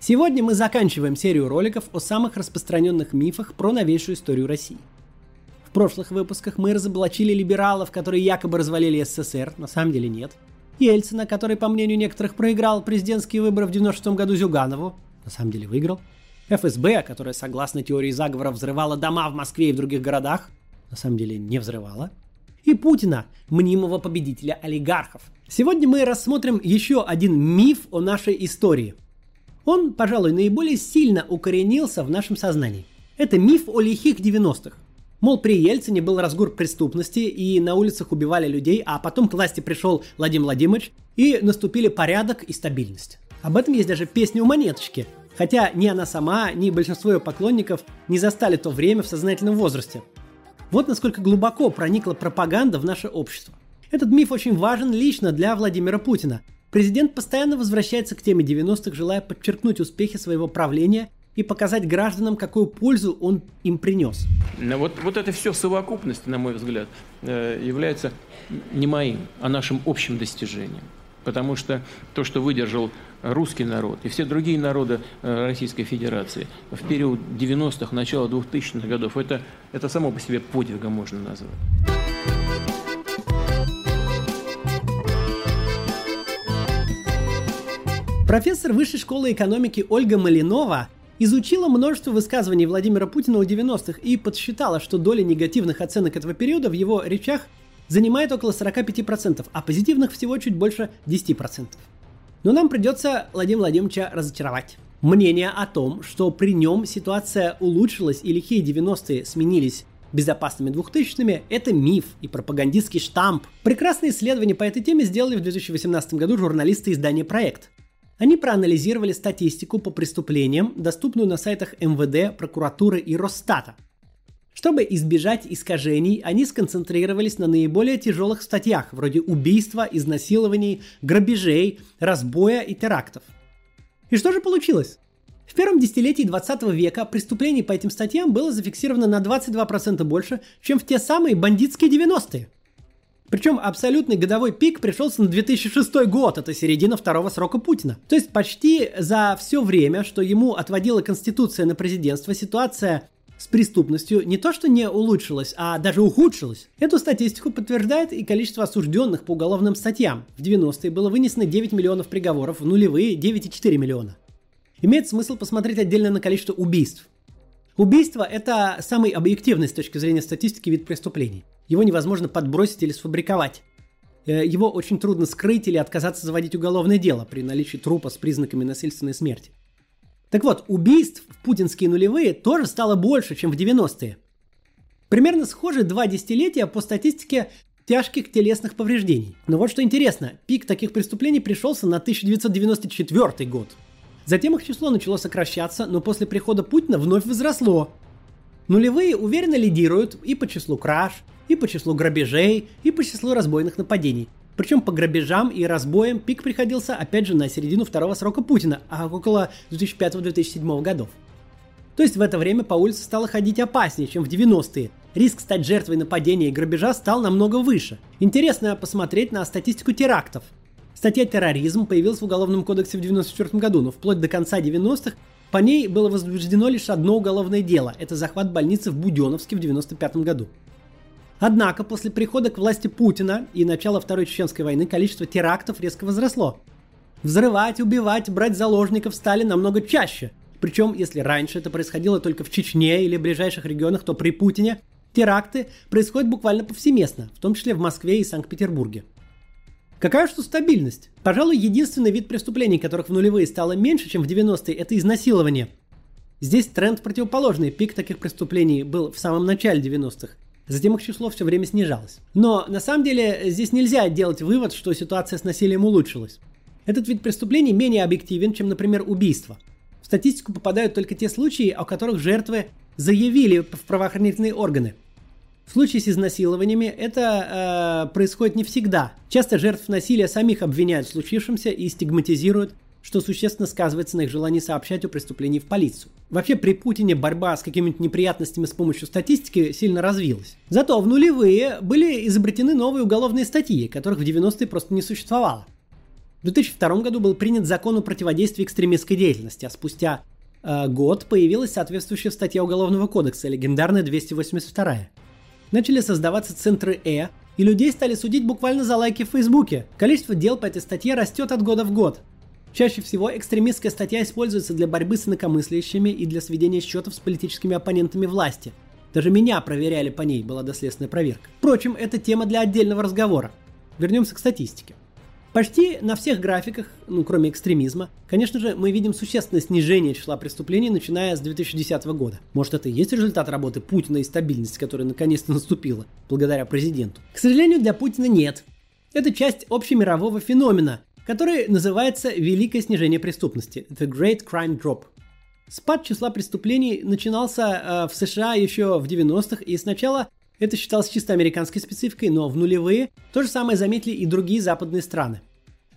Сегодня мы заканчиваем серию роликов о самых распространенных мифах про новейшую историю России. В прошлых выпусках мы разоблачили либералов, которые якобы развалили СССР, на самом деле нет. Ельцина, который, по мнению некоторых, проиграл президентские выборы в 96 году Зюганову, на самом деле выиграл. ФСБ, которая, согласно теории заговора, взрывала дома в Москве и в других городах, на самом деле не взрывала. И Путина, мнимого победителя олигархов. Сегодня мы рассмотрим еще один миф о нашей истории – он, пожалуй, наиболее сильно укоренился в нашем сознании. Это миф о лихих 90-х. Мол, при Ельцине был разгур преступности, и на улицах убивали людей, а потом к власти пришел Владимир Владимирович, и наступили порядок и стабильность. Об этом есть даже песня у Монеточки. Хотя ни она сама, ни большинство ее поклонников не застали то время в сознательном возрасте. Вот насколько глубоко проникла пропаганда в наше общество. Этот миф очень важен лично для Владимира Путина, Президент постоянно возвращается к теме 90-х, желая подчеркнуть успехи своего правления и показать гражданам, какую пользу он им принес. Вот, вот это все в совокупности, на мой взгляд, э, является не моим, а нашим общим достижением. Потому что то, что выдержал русский народ и все другие народы э, Российской Федерации в период 90-х, начала 2000-х годов, это, это само по себе подвигом можно назвать. Профессор Высшей школы экономики Ольга Малинова изучила множество высказываний Владимира Путина у 90-х и подсчитала, что доля негативных оценок этого периода в его речах занимает около 45%, а позитивных всего чуть больше 10%. Но нам придется Владимира Владимировича разочаровать. Мнение о том, что при нем ситуация улучшилась и лихие 90-е сменились безопасными двухтысячными – это миф и пропагандистский штамп. Прекрасные исследования по этой теме сделали в 2018 году журналисты издания «Проект». Они проанализировали статистику по преступлениям, доступную на сайтах МВД, прокуратуры и Росстата. Чтобы избежать искажений, они сконцентрировались на наиболее тяжелых статьях, вроде убийства, изнасилований, грабежей, разбоя и терактов. И что же получилось? В первом десятилетии 20 века преступлений по этим статьям было зафиксировано на 22% больше, чем в те самые бандитские 90-е. Причем абсолютный годовой пик пришелся на 2006 год, это середина второго срока Путина. То есть почти за все время, что ему отводила Конституция на президентство, ситуация с преступностью не то что не улучшилась, а даже ухудшилась. Эту статистику подтверждает и количество осужденных по уголовным статьям. В 90-е было вынесено 9 миллионов приговоров, в нулевые 9,4 миллиона. Имеет смысл посмотреть отдельно на количество убийств. Убийство – это самый объективный с точки зрения статистики вид преступлений. Его невозможно подбросить или сфабриковать. Э, его очень трудно скрыть или отказаться заводить уголовное дело при наличии трупа с признаками насильственной смерти. Так вот, убийств в путинские нулевые тоже стало больше, чем в 90-е. Примерно схожи два десятилетия по статистике тяжких телесных повреждений. Но вот что интересно, пик таких преступлений пришелся на 1994 год. Затем их число начало сокращаться, но после прихода Путина вновь возросло. Нулевые уверенно лидируют и по числу краж, и по числу грабежей, и по числу разбойных нападений. Причем по грабежам и разбоям пик приходился опять же на середину второго срока Путина, а около 2005-2007 годов. То есть в это время по улице стало ходить опаснее, чем в 90-е. Риск стать жертвой нападения и грабежа стал намного выше. Интересно посмотреть на статистику терактов. Статья «Терроризм» появилась в Уголовном кодексе в 1994 году, но вплоть до конца 90-х по ней было возбуждено лишь одно уголовное дело – это захват больницы в Буденовске в 1995 году. Однако после прихода к власти Путина и начала Второй Чеченской войны количество терактов резко возросло. Взрывать, убивать, брать заложников стали намного чаще. Причем, если раньше это происходило только в Чечне или ближайших регионах, то при Путине теракты происходят буквально повсеместно, в том числе в Москве и Санкт-Петербурге. Какая что стабильность? Пожалуй, единственный вид преступлений, которых в нулевые стало меньше, чем в 90-е, это изнасилование. Здесь тренд противоположный. Пик таких преступлений был в самом начале 90-х. Затем их число все время снижалось. Но на самом деле здесь нельзя делать вывод, что ситуация с насилием улучшилась. Этот вид преступлений менее объективен, чем, например, убийство. В статистику попадают только те случаи, о которых жертвы заявили в правоохранительные органы. В случае с изнасилованиями это э, происходит не всегда. Часто жертв насилия самих обвиняют в случившемся и стигматизируют, что существенно сказывается на их желании сообщать о преступлении в полицию. Вообще при Путине борьба с какими-нибудь неприятностями с помощью статистики сильно развилась. Зато в нулевые были изобретены новые уголовные статьи, которых в 90-е просто не существовало. В 2002 году был принят закон о противодействии экстремистской деятельности, а спустя э, год появилась соответствующая статья Уголовного кодекса, легендарная 282. Начали создаваться центры Э, и людей стали судить буквально за лайки в Фейсбуке. Количество дел по этой статье растет от года в год. Чаще всего экстремистская статья используется для борьбы с инакомыслящими и для сведения счетов с политическими оппонентами власти. Даже меня проверяли по ней, была доследственная проверка. Впрочем, это тема для отдельного разговора. Вернемся к статистике. Почти на всех графиках, ну кроме экстремизма, конечно же, мы видим существенное снижение числа преступлений, начиная с 2010 года. Может это и есть результат работы Путина и стабильности, которая наконец-то наступила, благодаря президенту. К сожалению, для Путина нет. Это часть общемирового феномена, который называется «Великое снижение преступности» – The Great Crime Drop. Спад числа преступлений начинался э, в США еще в 90-х, и сначала это считалось чисто американской спецификой, но в нулевые то же самое заметили и другие западные страны.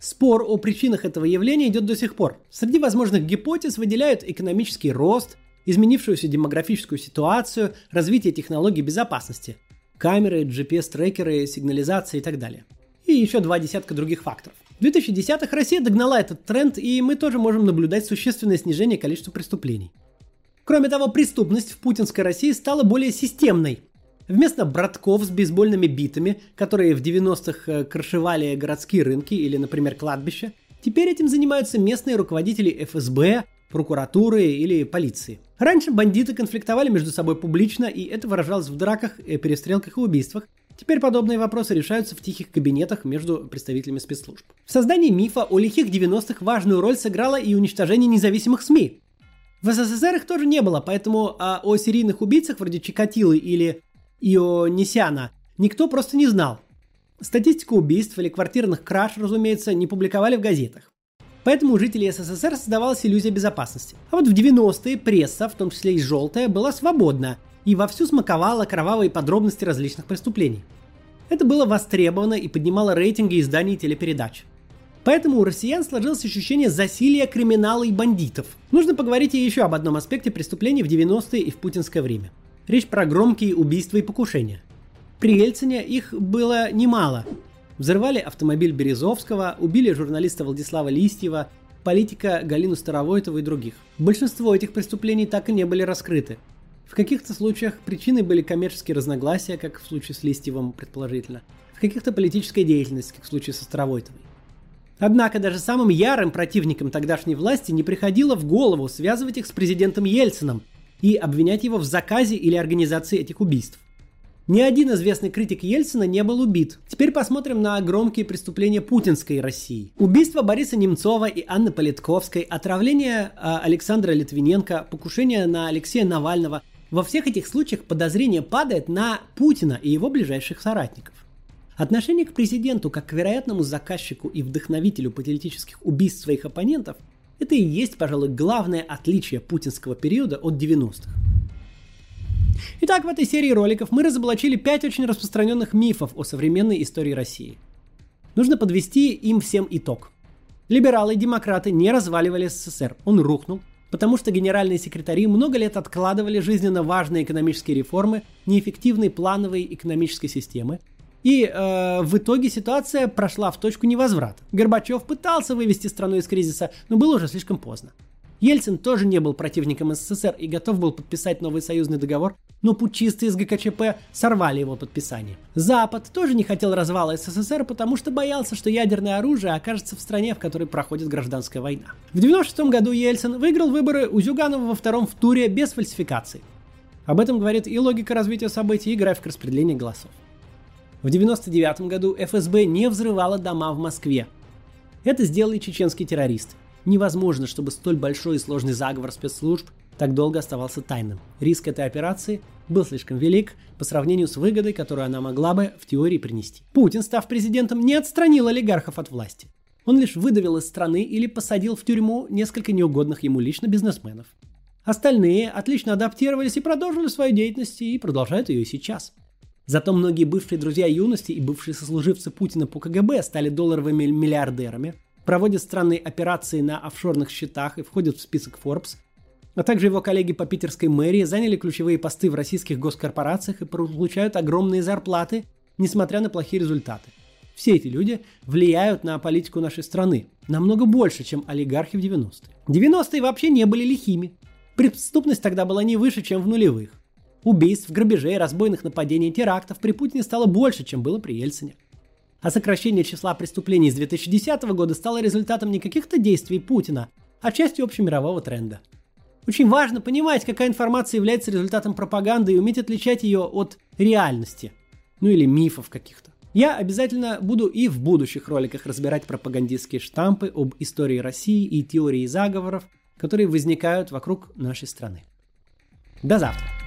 Спор о причинах этого явления идет до сих пор. Среди возможных гипотез выделяют экономический рост, изменившуюся демографическую ситуацию, развитие технологий безопасности, камеры, GPS-трекеры, сигнализация и так далее. И еще два десятка других факторов. В 2010-х Россия догнала этот тренд, и мы тоже можем наблюдать существенное снижение количества преступлений. Кроме того, преступность в путинской России стала более системной, Вместо братков с бейсбольными битами, которые в 90-х э, крышевали городские рынки или, например, кладбища, теперь этим занимаются местные руководители ФСБ, прокуратуры или полиции. Раньше бандиты конфликтовали между собой публично, и это выражалось в драках, э, перестрелках и убийствах. Теперь подобные вопросы решаются в тихих кабинетах между представителями спецслужб. В создании мифа о лихих 90-х важную роль сыграло и уничтожение независимых СМИ. В СССР их тоже не было, поэтому а о серийных убийцах вроде Чикатилы или Ионисяна никто просто не знал. Статистику убийств или квартирных краж, разумеется, не публиковали в газетах. Поэтому у жителей СССР создавалась иллюзия безопасности. А вот в 90-е пресса, в том числе и желтая, была свободна и вовсю смаковала кровавые подробности различных преступлений. Это было востребовано и поднимало рейтинги изданий и телепередач. Поэтому у россиян сложилось ощущение засилия криминала и бандитов. Нужно поговорить и еще об одном аспекте преступлений в 90-е и в путинское время – Речь про громкие убийства и покушения. При Ельцине их было немало. Взорвали автомобиль Березовского, убили журналиста Владислава Листьева, политика Галину Старовойтову и других. Большинство этих преступлений так и не были раскрыты. В каких-то случаях причиной были коммерческие разногласия, как в случае с Листьевым предположительно. В каких-то политическая деятельность, как в случае со Старовойтовой. Однако даже самым ярым противникам тогдашней власти не приходило в голову связывать их с президентом Ельцином, и обвинять его в заказе или организации этих убийств. Ни один известный критик Ельцина не был убит. Теперь посмотрим на громкие преступления путинской России. Убийство Бориса Немцова и Анны Политковской, отравление э, Александра Литвиненко, покушение на Алексея Навального. Во всех этих случаях подозрение падает на Путина и его ближайших соратников. Отношение к президенту как к вероятному заказчику и вдохновителю политических убийств своих оппонентов – это и есть, пожалуй, главное отличие путинского периода от 90-х. Итак, в этой серии роликов мы разоблачили 5 очень распространенных мифов о современной истории России. Нужно подвести им всем итог. Либералы и демократы не разваливали СССР, он рухнул, потому что генеральные секретари много лет откладывали жизненно важные экономические реформы неэффективной плановой экономической системы, и э, в итоге ситуация прошла в точку невозврата. Горбачев пытался вывести страну из кризиса, но было уже слишком поздно. Ельцин тоже не был противником СССР и готов был подписать новый союзный договор, но путчисты из ГКЧП сорвали его подписание. Запад тоже не хотел развала СССР, потому что боялся, что ядерное оружие окажется в стране, в которой проходит гражданская война. В 1996 году Ельцин выиграл выборы у Зюганова во втором в туре без фальсификаций. Об этом говорит и логика развития событий, и график распределения голосов. В 1999 году ФСБ не взрывала дома в Москве. Это сделали чеченские террористы. Невозможно, чтобы столь большой и сложный заговор спецслужб так долго оставался тайным. Риск этой операции был слишком велик по сравнению с выгодой, которую она могла бы в теории принести. Путин, став президентом, не отстранил олигархов от власти. Он лишь выдавил из страны или посадил в тюрьму несколько неугодных ему лично бизнесменов. Остальные отлично адаптировались и продолжили свою деятельность и продолжают ее и сейчас. Зато многие бывшие друзья юности и бывшие сослуживцы Путина по КГБ стали долларовыми миллиардерами, проводят странные операции на офшорных счетах и входят в список Forbes, а также его коллеги по питерской мэрии заняли ключевые посты в российских госкорпорациях и получают огромные зарплаты, несмотря на плохие результаты. Все эти люди влияют на политику нашей страны намного больше, чем олигархи в 90-е. 90-е вообще не были лихими. Преступность тогда была не выше, чем в нулевых. Убийств, грабежей, разбойных нападений, терактов при Путине стало больше, чем было при Ельцине. А сокращение числа преступлений с 2010 года стало результатом не каких-то действий Путина, а частью общемирового тренда. Очень важно понимать, какая информация является результатом пропаганды и уметь отличать ее от реальности. Ну или мифов каких-то. Я обязательно буду и в будущих роликах разбирать пропагандистские штампы об истории России и теории заговоров, которые возникают вокруг нашей страны. До завтра!